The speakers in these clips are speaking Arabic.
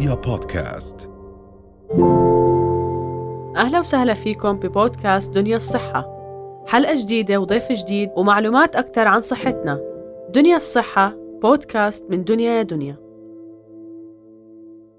رؤيا بودكاست. أهلا وسهلا فيكم ببودكاست دنيا الصحة. حلقة جديدة وضيف جديد ومعلومات أكثر عن صحتنا. دنيا الصحة بودكاست من دنيا يا دنيا.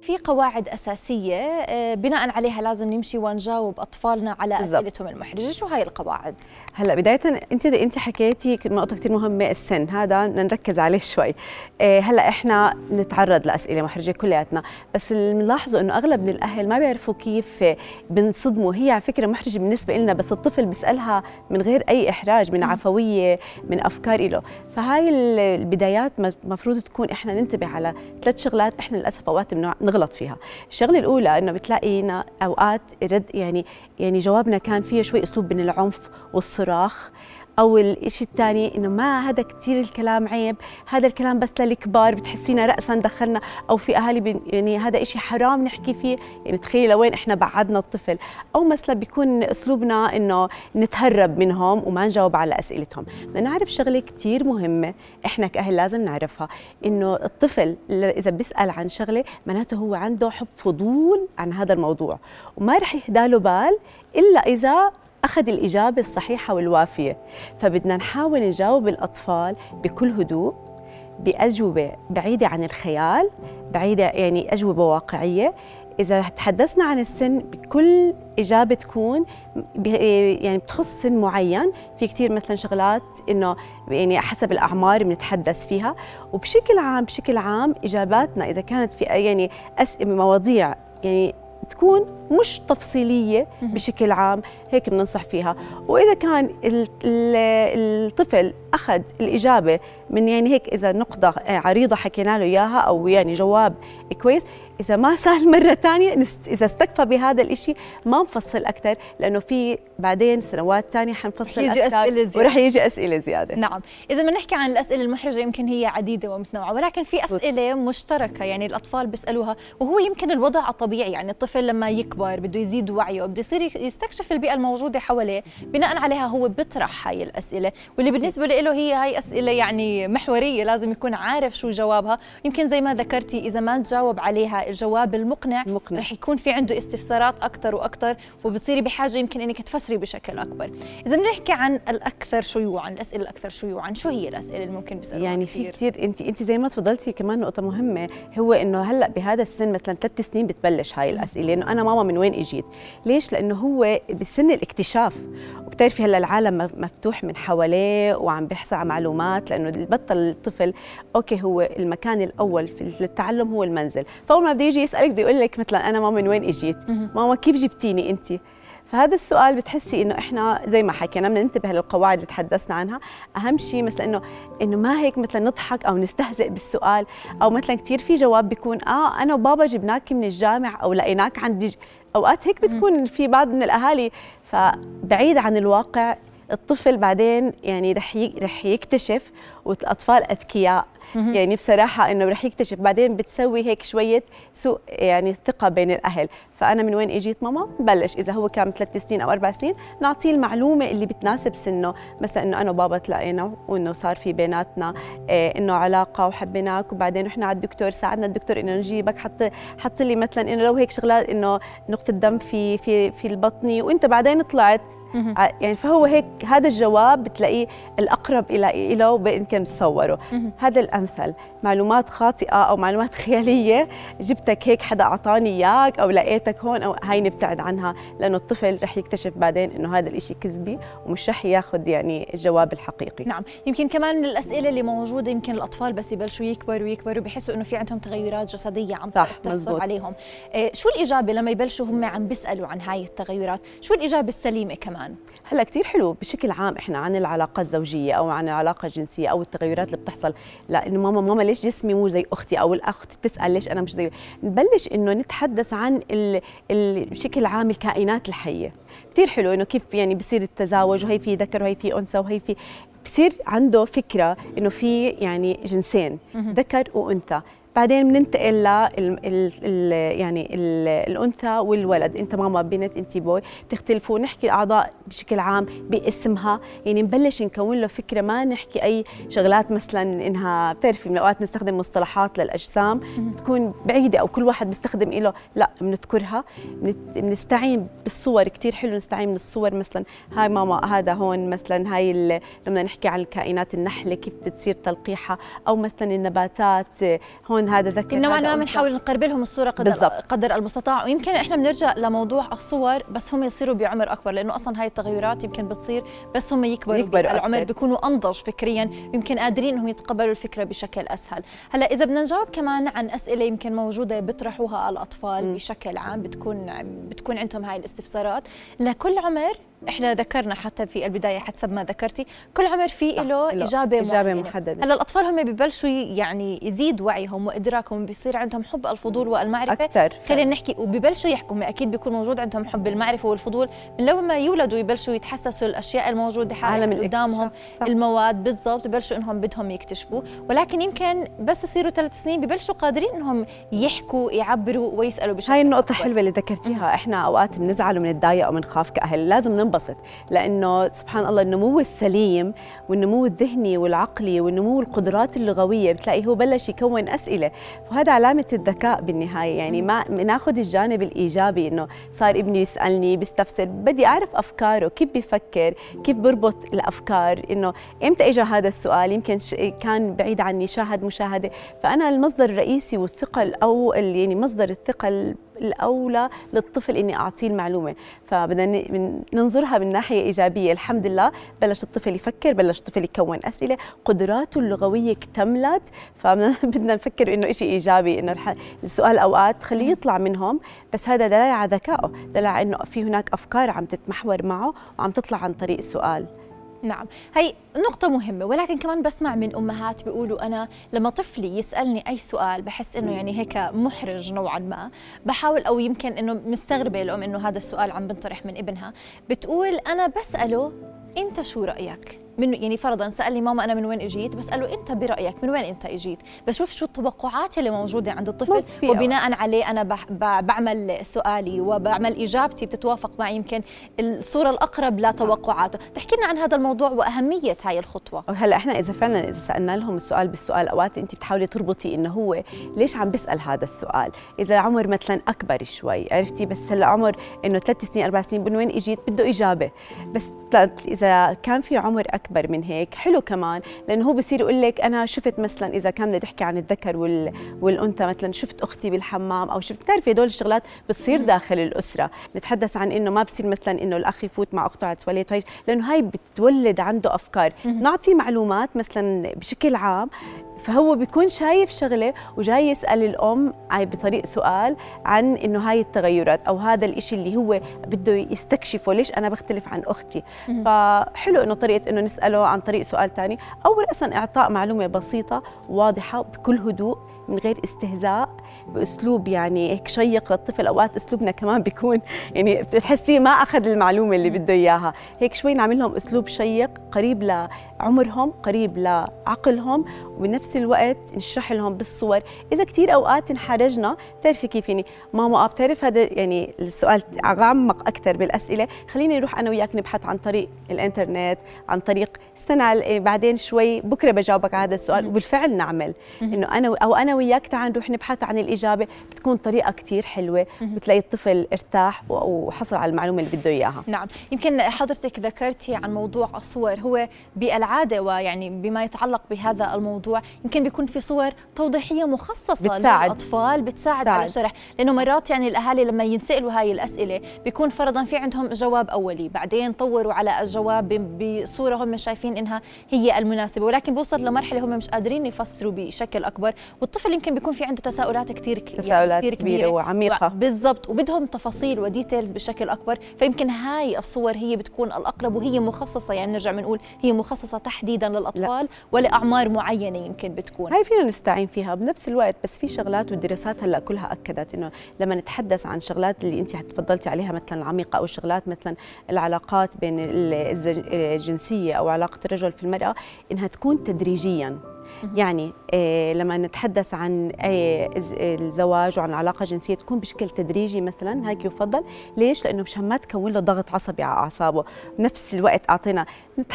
في قواعد أساسية آه، بناء عليها لازم نمشي ونجاوب أطفالنا على. أسئلتهم المحرجة. شو هاي القواعد؟ هلأ بدايه أنت أنت حكيتي نقطة كثير مهمة السن. هذا بدنا نركز عليه شوي. إيه هلأ إحنا نتعرض لأسئلة محرجة كلياتنا. بس اللي بنلاحظه إنه أغلب من الأهل ما بيعرفوا كيف بنصدموا. هي على فكرة محرجة بالنسبة لنا بس الطفل بيسألها من غير أي إحراج من عفوية من أفكار له فهاي ال- البدايات المفروض تكون إحنا ننتبه على ثلاث شغلات إحنا للأسف أوقات نغلط فيها. الشغلة الأولى إنه بتلاقينا أوقات رد يعني يعني جوابنا كان فيه شوي أسلوب من العنف والصراخ. أو الشيء الثاني إنه ما هذا كثير الكلام عيب هذا الكلام بس للكبار بتحسينا راسا دخلنا أو في أهالي يعني هذا شيء حرام نحكي فيه يعني تخيلي لوين إحنا بعدنا الطفل. أو مثلا بيكون أسلوبنا إنه نتهرب منهم وما نجاوب على أسئلتهم. بدنا نعرف شغلة كثير مهمة إحنا كأهل لازم نعرفها إنه الطفل إذا بيسأل عن شغلة معناته هو عنده حب فضول عن هذا الموضوع وما رح يهدى له بال إلا إذا أخذ الإجابة الصحيحة والوافية. فبدنا نحاول نجاوب الأطفال بكل هدوء بأجوبة بعيدة عن الخيال بعيدة يعني أجوبة واقعية. إذا تحدثنا عن السن بكل إجابة تكون يعني بتخص سن معين. في كتير مثلا شغلات إنه يعني حسب الأعمار بنتحدث فيها. وبشكل عام بشكل عام إجاباتنا إذا كانت في يعني أسئلة مواضيع يعني تكون مش تفصيلية بشكل عام هيك بننصح فيها. وإذا كان ال- ال- الطفل أخذ الإجابة من يعني هيك إذا نقطة آه، عريضة حكينا له إياها أو يعني جواب كويس إذا ما سهل مرة ثانية نست- إذا استكفى بهذا الإشي ما نفصل أكثر لأنه في بعدين سنوات ثانية حنفصل يجي أكثر أسئلة زيادة. ورح يجي أسئلة زيادة. نعم. إذا بدنا نحكي عن الأسئلة المحرجة يمكن هي عديدة ومتنوعة ولكن في أسئلة مشتركة يعني الأطفال بيسألوها وهو يمكن الوضع الطبيعي يعني الطفل لما يكبر بده يزيد وعيه بده يصير يستكشف البيئة الموجودة حواليه بناء عليها هو بيطرح هاي الأسئلة واللي بالنسبة له هي هاي أسئلة يعني محورية لازم يكون عارف شو جوابها يمكن زي ما ذكرتي إذا ما تجاوب عليها الجواب المقنع المقنع. رح يكون في عنده استفسارات أكثر وأكثر وبتصيري بحاجة يمكن إنك تفسري بشكل أكبر إذا بنحكي عن الأكثر شيوعا الأسئلة الأكثر شيوعا شو هي الأسئلة اللي ممكن بيسألوها يعني في كثير؟ كثير انت انت زي ما تفضلتي كمان نقطة مهمة هو إنه هلأ بهذا السن مثلا ثلاث سنين بتبلش هاي الأسئلة إنه أنا ماما من وين إجيت ليش لأنه هو بالسن الاكتشاف. وبتعرفي هلا العالم مف- مفتوح من حواليه وعم بيحصل على معلومات لأنه بطل الطفل أوكي هو المكان الأول في التعلم هو المنزل. فأول ما بده يجي يسألك بده يقول لك مثلا أنا ماما من وين إجيت؟ ماما كيف جبتيني أنت؟ فهذا السؤال بتحسي إنه إحنا زي ما حكينا بدنا ننتبه للقواعد اللي تحدثنا عنها. أهم شيء مثلا إنه إنه ما هيك مثلا نضحك أو نستهزئ بالسؤال أو مثلا كثير في جواب بيكون آه أنا وبابا جبناك من الجامع أو لقيناك عند أوقات هيك بتكون في بعض من الأهالي فبعيد عن الواقع الطفل بعدين يعني رح رح يكتشف والأطفال أذكياء. يعني بصراحة إنه رح يكتشف. بعدين بتسوي هيك شوية سوء يعني ثقة بين الأهل. فأنا من وين إجيت ماما؟ بلش. إذا هو كان ثلاث سنين أو أربع سنين نعطيه المعلومة اللي بتناسب سنه. مثلا إنه أنا وبابا تلاقينا وإنه صار في بيناتنا إيه إنه علاقة وحبيناك. وبعدين رحنا على الدكتور ساعدنا الدكتور إنه نجيبك. حط حط لي مثلا إنه لو هيك شغلات إنه نقطة دم في في في البطني وإنت بعدين طلعت. يعني فهو هيك هذا الجواب بتلاقيه الأقرب إلى له ويمكن تصوره هذا الأمثل. معلومات خاطئة أو معلومات خيالية جبتك هيك حدا أعطاني إياك أو لقيتك هون أو هاي نبتعد عنها لأنه الطفل رح يكتشف بعدين إنه هذا الإشي كذبي ومش رح ياخذ يعني الجواب الحقيقي. نعم يمكن كمان من الأسئلة اللي موجودة يمكن الأطفال بس يبلشوا يكبروا ويكبروا بحسوا إنه في عندهم تغيرات جسدية عم صح، تحصل مزبوط. عليهم. إيه شو الإجابة لما يبلشوا هم عم بيسألوا عن هاي التغيرات؟ شو الإجابة السليمة كمان؟ هلأ كثير حلو بشكل عام إحنا عن العلاقة الزوجية أو عن العلاقة الجنسية أو التغيرات اللي بتحصل. لأنه ماما ماما ليش جسمي مو زي أختي؟ أو الأخت بتسأل ليش أنا مش زي؟ نبلش إنه نتحدث عن. ال... بشكل عام الكائنات الحية. كثير حلو إنه كيف يعني بصير التزاوج وهي في ذكر وهي في أنثى وهي في بصير عنده فكرة إنه في يعني جنسين ذكر وأنثى. بعدين بننتقل ل يعني ال الأنثى والولد. أنت ماما بنت أنت بوي بتختلفوا نحكي الأعضاء بشكل عام باسمها. يعني نبلش نكون له فكرة ما نحكي أي شغلات مثلا إنها بتعرفي من الأوقات بنستخدم مصطلحات للأجسام. بتكون بعيدة أو كل واحد بيستخدم له لا بنذكرها. بنستعين بالصور كثير حلو نستعين من الصور مثلا هاي ماما هذا هون مثلا هاي لما نحكي عن الكائنات النحلة كيف بتصير تلقيحها. أو مثلا النباتات هون هون هذا ذكر نوعا ما بنحاول نقرب لهم الصورة قدر بالزبط. قدر المستطاع. ويمكن إحنا بنرجع لموضوع الصور بس هم يصيروا بعمر أكبر لأنه أصلا هاي التغيرات يمكن بتصير بس هم يكبروا, يكبروا العمر بيكونوا أنضج فكريا يمكن قادرين إنهم يتقبلوا الفكرة بشكل أسهل. هلأ إذا بدنا نجاوب كمان عن أسئلة يمكن موجودة بيطرحوها الأطفال م. بشكل عام بتكون بتكون عندهم هاي الاستفسارات. لكل عمر إحنا ذكرنا حتى في البداية حسب ما ذكرتي كل عمر في له إجابة, إجابة محددة. هلأ الأطفال هم بيبلشوا يعني يزيد وعيهم وإدراكهم بيصير عندهم حب الفضول والمعرفة. أكثر خلينا نحكي وبيبلشوا يحكوا أكيد بيكون موجود عندهم حب المعرفة والفضول. من لما يولدوا يبلشوا يتحسسوا الأشياء الموجودة قدامهم المواد بالضبط ببلشوا إنهم بدهم يكتشفوا. ولكن يمكن بس يصيروا ثلاث سنين ببلشوا قادرين إنهم يحكوا يعبروا ويسألوا بشكل هاي النقطة حلوة اللي ذكرتيها. إحنا أوقات بنزعل وبنتضايق وبنخاف كأهل. لازم ننبسط لأنه سبحان الله النمو السليم والنمو الذهني والعقلي والنمو القدرات اللغوية بتلاقي هو بلش يكون أسئلة. وهذا علامة الذكاء بالنهاية. يعني ما ناخذ الجانب الإيجابي إنه صار ابني يسألني بيستفسر بدي أعرف أفكاره كيف بيفكر كيف بربط الأفكار إنه إمتى اجى هذا السؤال؟ يمكن كان بعيد عني شاهد مشاهدة. فأنا المصدر الرئيسي والثقه أو يعني مصدر الثقه الأولى للطفل إني أعطيه المعلومة. فبدنا ننظرها من ناحية إيجابية. الحمد لله بلش الطفل يفكر بلش الطفل يكون أسئلة. قدراته اللغوية اكتملت. فبدنا نفكر إنه شيء إيجابي إنه السؤال أوقات خليه يطلع منهم بس هذا دليل على ذكائه. دليل على إنه في هناك أفكار عم تتمحور معه وعم تطلع عن طريق سؤال نعم. هي نقطة مهمة ولكن كمان بسمع من أمهات بيقولوا أنا لما طفلي يسألني أي سؤال بحس إنه يعني هيك محرج نوعا ما. بحاول أو يمكن إنه مستغربة الأم إنه هذا السؤال عم بنطرح من ابنها. بتقول أنا بسأله أنت شو رأيك؟ من يعني فرضا سألني ماما أنا من وين إجيت بسأله أنت برأيك من وين أنت إجيت؟ بشوف شو التوقعات اللي موجودة عند الطفل وبناء عليه أنا بعمل سؤالي وبعمل إجابتي بتتوافق مع يمكن الصورة الأقرب لتوقعاته. تحكي لنا عن هذا الموضوع وأهمية هاي الخطوة. هلأ إحنا إذا فعلا إذا سألنا لهم السؤال بالسؤال أوقات أنت بتحاولي تربطي إنه هو ليش عم بيسال هذا السؤال؟ إذا عمر مثلا أكبر شوي عرفتي؟ بس هلأ عمر إنه ثلاث سنين أربع سنين من وين إجيت؟ بده إجابة. بس إذا كان في عمر أكبر أكبر من هيك. حلو كمان لأنه هو بصير يقول لك أنا شفت مثلا إذا كان بدنا نحكي عن الذكر وال... والأنثى مثلا شفت أختي بالحمام أو شفت بتعرفي هدول الشغلات بتصير داخل الأسرة. نتحدث عن إنه ما بصير مثلا إنه الأخ يفوت مع أخته على التواليت لأنه هاي بتولد عنده أفكار. نعطي معلومات مثلا بشكل عام فهو بيكون شايف شغلة وجاي يسأل الأم بطريق سؤال عن إنه هاي التغيرات أو هذا الإشي اللي هو بده يستكشفه ليش أنا بختلف عن أختي؟ فحلو إنه طريقة إنه نسأله عن طريق سؤال ثاني أو راسا إعطاء معلومة بسيطة واضحة بكل هدوء. من غير استهزاء بأسلوب يعني هيك شيق للطفل. أوقات أسلوبنا كمان بيكون يعني بتحسيه ما أخذ المعلومة اللي بده إياها. هيك شوي نعمل لهم أسلوب شيق قريب لعمرهم قريب لعقلهم وبنفس الوقت نشرح لهم بالصور. إذا كثير أوقات انحرجنا بتعرفي كيف يعني. ماما بتعرف هذا يعني السؤال عمق أكثر بالأسئلة. خليني نروح أنا وياك نبحث عن طريق الإنترنت عن طريق استنى بعدين شوي بكرة بجاوبك على هذا السؤال. وبالفعل نعمل. إنه أنا أو أنا وياك تعال نروح نبحث عن الإجابة. بتكون طريقة كثير حلوة. بتلاقي الطفل ارتاح وحصل على المعلومة اللي بده إياها. نعم. يمكن حضرتك ذكرتي عن موضوع الصور. هو بالعادة ويعني بما يتعلق بهذا الموضوع يمكن بيكون في صور توضيحية مخصصة بتساعد. للأطفال بتساعد بتساعد. على الشرح لأنه مرات يعني الأهالي لما ينسألوا هاي الأسئلة بيكون فرضا في عندهم جواب أولي. بعدين طوروا على الجواب بصورة هم شايفين إنها هي المناسبة. ولكن بوصل لمرحلة هم مش قادرين يفسروا بشكل أكبر. والطفل يمكن بيكون في عنده تساؤلات كثير تساؤلات يعني كبيرة, كبيرة. وعميقة. بالضبط. وبدهم تفاصيل وديتيلز بشكل أكبر. فيمكن هاي الصور هي بتكون الأقرب وهي مخصصة يعني نرجع بنقول هي مخصصة تحديدا للأطفال ولا اعمار معينة يمكن بتكون. هاي فينا نستعين فيها بنفس الوقت بس في شغلات والدراسات هلأ كلها أكدت إنه لما نتحدث عن شغلات اللي أنت تفضلتي عليها مثلا العميقة أو الشغلات مثلا العلاقات بين الجنسية أو علاقة الرجل في المرأة إنها تكون تدريجيا. يعني إيه لما نتحدث عن إيه الزواج وعن علاقه جنسيه تكون بشكل تدريجي مثلا هيك يفضل. ليش؟ لأنه مشان ما تكون له ضغط عصبي على أعصابه. بنفس الوقت أعطينا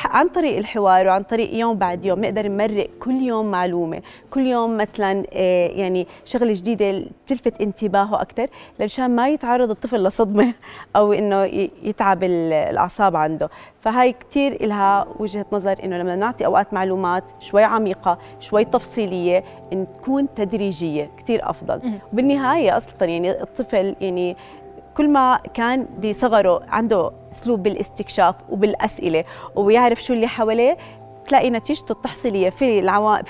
عن طريق الحوار وعن طريق يوم بعد يوم نقدر نمرق كل يوم معلومة كل يوم مثلا إيه يعني شغلة جديدة تلفت انتباهه أكثر لمشان ما يتعرض الطفل لصدمة أو إنه يتعب الأعصاب عنده. فهاي كثير لها وجهة نظر إنه لما نعطي أوقات معلومات شوي عميقة شوي تفصيلية ان تكون تدريجية كثير أفضل. وبالنهاية أصلا يعني الطفل يعني كل ما كان بصغره عنده أسلوب بالاستكشاف وبالأسئلة ويعرف شو اللي حواليه تلاقي نتيجته التحصيلية في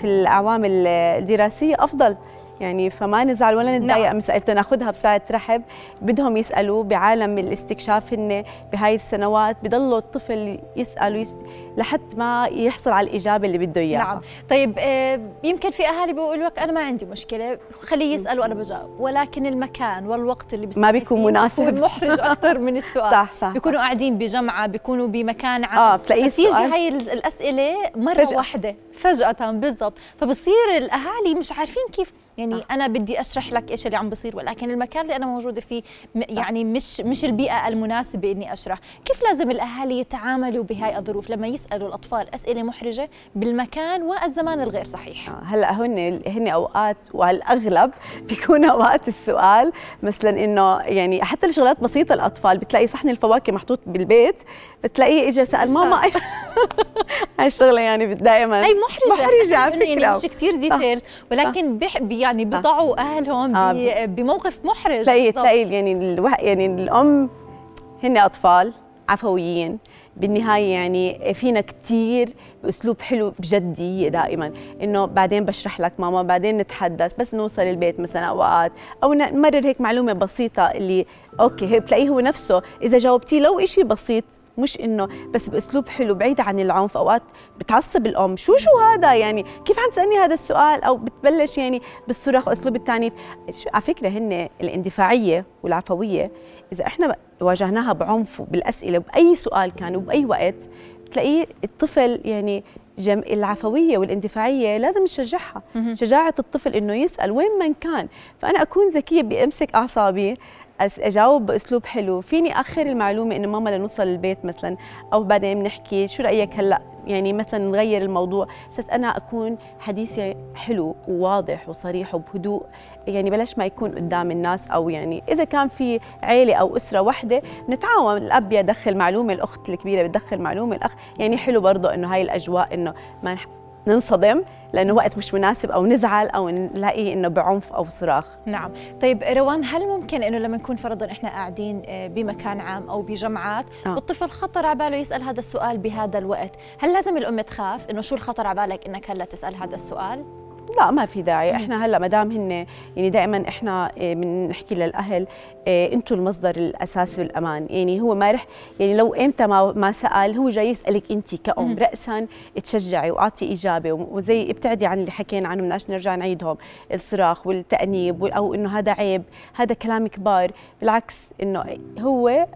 العوامل الدراسية أفضل. يعني فما نزعل ولا نتضايق. نعم. من سألته ناخذها بساعة رحب. بدهم يسألوا بعالم الاستكشاف هن بهاي السنوات. بضلوا الطفل يسأل ويس... لحد ما يحصل على الإجابة اللي بده إياها. نعم. طيب آه يمكن في أهالي بيقولوا لك أنا ما عندي مشكلة خليه يسأل وأنا بجاوب. ولكن المكان والوقت اللي ما بيكون مناسب. بيكون محرج أكثر من السؤال. صح صح بيكونوا قاعدين بجمعة بيكونوا بمكان عام. آه بتلاقيه تيجي هاي الأسئلة مرة فجأة. واحدة فجأة بالضبط. فبصير الأهالي مش عارفين كيف يعني صح. أنا بدي أشرح لك إيش اللي عم بصير ولكن المكان اللي أنا موجودة فيه يعني مش مش البيئة المناسبة إني أشرح. كيف لازم الأهالي يتعاملوا بهاي الظروف؟ لما يسألوا الأطفال أسئلة محرجة بالمكان والزمان الغير صحيح. آه، هلأ هن هن أوقات والأغلب بيكون أوقات السؤال مثلا إنه يعني حتى الشغلات بسيطة الأطفال بتلاقي صحن الفواكه محطوط بالبيت بتلاقيه اجى سأل ماما إيش؟ هاي الشغلة يعني دائما. هي محرجة. محرجة على فكره يعني مش كثير ديتيلز ولكن يعني بيضعوا أهلهم آه بموقف محرج. تلاقي تلاقي يعني الوه... يعني الأم هن أطفال عفويين. بالنهاية يعني فينا كثير بأسلوب حلو بجدية دائما. إنه بعدين بشرح لك ماما بعدين نتحدث بس نوصل البيت مثلا أوقات. أو نمرر هيك معلومة بسيطة اللي أوكي بتلاقيه هو نفسه. إذا جاوبتيه لو إشي بسيط مش إنه بس بأسلوب حلو بعيد عن العنف أوقات بتعصب الأم. شو شو هذا؟ يعني كيف عم تسألني هذا السؤال؟ أو بتبلش يعني بالصراخ واسلوب التعنيف. على فكرة هن الاندفاعية والعفوية إذا إحنا واجهناها بعنف وبالأسئلة باي سؤال كان وبأي وقت بتلاقيه الطفل يعني جم... العفوية والاندفاعية لازم نشجعها. شجاعة الطفل إنه يسأل وين ما كان. فأنا أكون ذكية بأمسك أعصابي أجاوب بأسلوب حلو. فيني آخر المعلومة انه ماما لنوصل البيت مثلا أو بعدين بنحكي شو رأيك هلأ؟ يعني مثلا نغير الموضوع. بس أنا أكون حديثي حلو وواضح وصريح وبهدوء. يعني بلاش ما يكون قدام الناس أو يعني إذا كان في عيلة أو أسرة وحدة نتعاون. الأب يدخل معلومة الأخت الكبيرة بتدخل معلومة الأخ يعني حلو برضه إنه هاي الأجواء إنه ما ننصدم لأنه وقت مش مناسب أو نزعل أو نلاقي إنه بعنف أو صراخ. نعم. طيب روان هل ممكن إنه لما نكون فرضا إحنا قاعدين آه، بمكان عام أو بجمعات آه. والطفل خطر على باله يسأل هذا السؤال بهذا الوقت؟ هل لازم الأم تخاف إنه شو الخطر على بالك إنك هلأ تسأل هذا السؤال؟ لا ما في داعي. إحنا هلأ ما دام هن يعني دائما إحنا بنحكي آه، للأهل آه، أنتم المصدر الاساسي والأمان. يعني هو ما رح يعني لو إمتى ما ما سأل هو جاي يسألك انت كأم. راسا تشجعي وأعطي إجابة. وزي ابتعدي عن اللي حكينا عنه بدناش نرجع نعيدهم. الصراخ والتأنيب أو إنه هذا عيب هذا كلام كبار. بالعكس إنه هو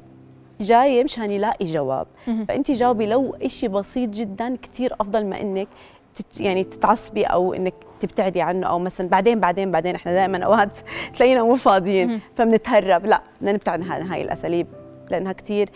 جاي مشان يلاقي جواب. فانت جاوبي لو شيء بسيط جدا كثير أفضل ما إنك يعني تتعصبي أو إنك تبتعدي عنه أو مثلا بعدين بعدين بعدين إحنا دائما اوقات تلاقينا مو فاضيين فبنتهرب. لا بدنا نبتعد عن هاي الاساليب. لأنها كثير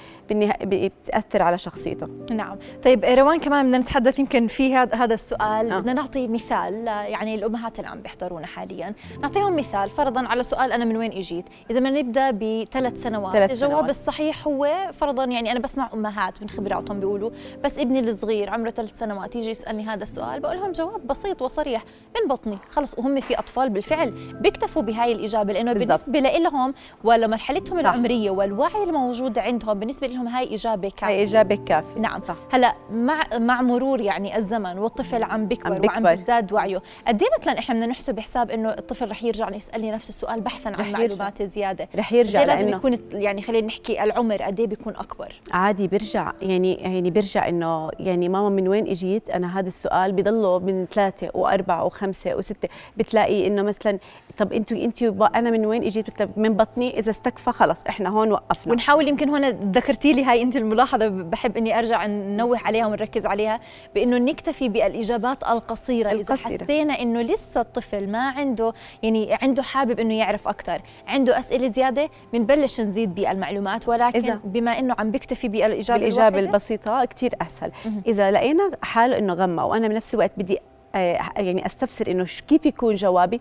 بتأثر على شخصيته. نعم. طيب روان كمان بدنا نتحدث يمكن في هذا السؤال. آه. بدنا نعطي مثال يعني الأمهات اللي عم بيحضرونا حاليا. نعطيهم مثال فرضا على سؤال أنا من وين إجيت. إذا بدنا نبدأ بثلاث سنوات. ثلاث الجواب سنوات. الصحيح هو فرضا يعني أنا بسمع أمهات من خبراتهم بيقولوا بس ابني الصغير عمره ثلاث سنوات يجي يسألني هذا السؤال بقول لهم جواب بسيط وصريح. من بطني. خلص وهم في أطفال بالفعل بيكتفوا بهاي الإجابة لأنه بالضبط. بالنسبة لهم ولمرحلتهم العمرية والوعي الموجود موجوده عندهم. بالنسبة لهم هاي إجابة كافية. هاي إجابة كافية نعم. صح. هلا مع مع مرور يعني الزمن والطفل عم بيكبر, عم بيكبر. وعم بيزداد وعيه قد إيه مثلا إحنا بدنا نحسب حساب إنه الطفل رح يرجع يسالني نفس السؤال بحثا عن معلومات زيادة؟ رح يرجع إيه لازم يكون يعني خلينا نحكي العمر قد إيه بيكون أكبر؟ عادي بيرجع. يعني يعني بيرجع انه يعني ماما من وين إجيت؟ أنا هذا السؤال بضله من ثلاثة وأربعة وخمسة وستة. بتلاقي إنه مثلا طب أنتوا أنتوا أنا من وين إجيت؟ من بطني إذا استكفى خلص إحنا هون وقفنا. ونحاول يمكن هون ذكرتي لي هاي أنت الملاحظة بحب إني أرجع ننوه عليها ونركز عليها بإنه نكتفي بالإجابات القصيرة, القصيرة. اذا حسينا إنه لسه الطفل ما عنده يعني عنده حابب إنه يعرف أكثر عنده أسئلة زيادة بنبلش نزيد بالمعلومات ولكن إذا بما إنه عم بيكتفي بالإجابة بالإجابة البسيطة كثير أسهل إذا لقينا حاله إنه غمى وأنا بنفس الوقت بدي آه، يعني أستفسر إنه كيف يكون جوابي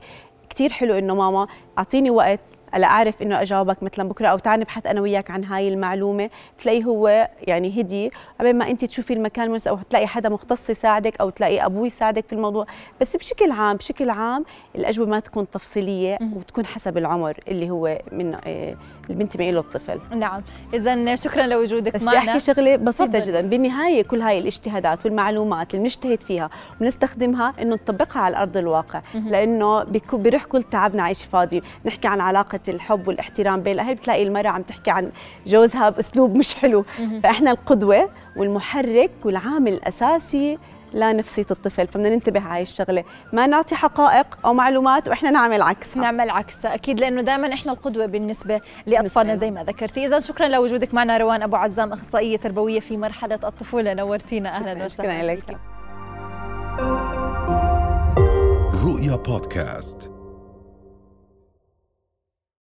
كثير حلو إنه ماما أعطيني وقت لاعرف إنه إجاوبك مثلا بكرة أو تعال نبحث أنا وياك عن هاي المعلومة. بتلاقيه هو يعني هدي. قبل ما انت تشوفي المكان المناسب أو تلاقي حدا مختص يساعدك أو تلاقي أبوي يساعدك في الموضوع. بس بشكل عام بشكل عام الأجوبة ما تكون تفصيلية وتكون حسب العمر اللي هو من البنت له الطفل نعم. اذا شكرا لوجودك بس معنا. بس أحكي شغلة بسيطة فضل. جدا. بالنهايه كل هاي الاجتهادات والمعلومات اللي بنجتهد فيها ونستخدمها إنه نطبقها على أرض الواقع. لأنه بيروح كل تعبنا عيش فاضي. نحكي عن علاقة الحب والاحترام بين الأهل. بتلاقي المرأة عم تحكي عن جوزها بأسلوب مش حلو. فإحنا القدوة والمحرك والعامل الأساسي لنفسيه الطفل فبدنا ننتبه على هاي الشغلة. ما نعطي حقائق أو معلومات وإحنا نعمل عكسها نعمل عكسها أكيد لأنه دائما إحنا القدوة بالنسبة لأطفالنا زي ما ذكرتي. اذا شكرا لوجودك معنا روان أبو عزام أخصائية تربوية في مرحلة الطفولة. نورتينا. أهلا وسهلا شكرا لك. رؤيا بودكاست.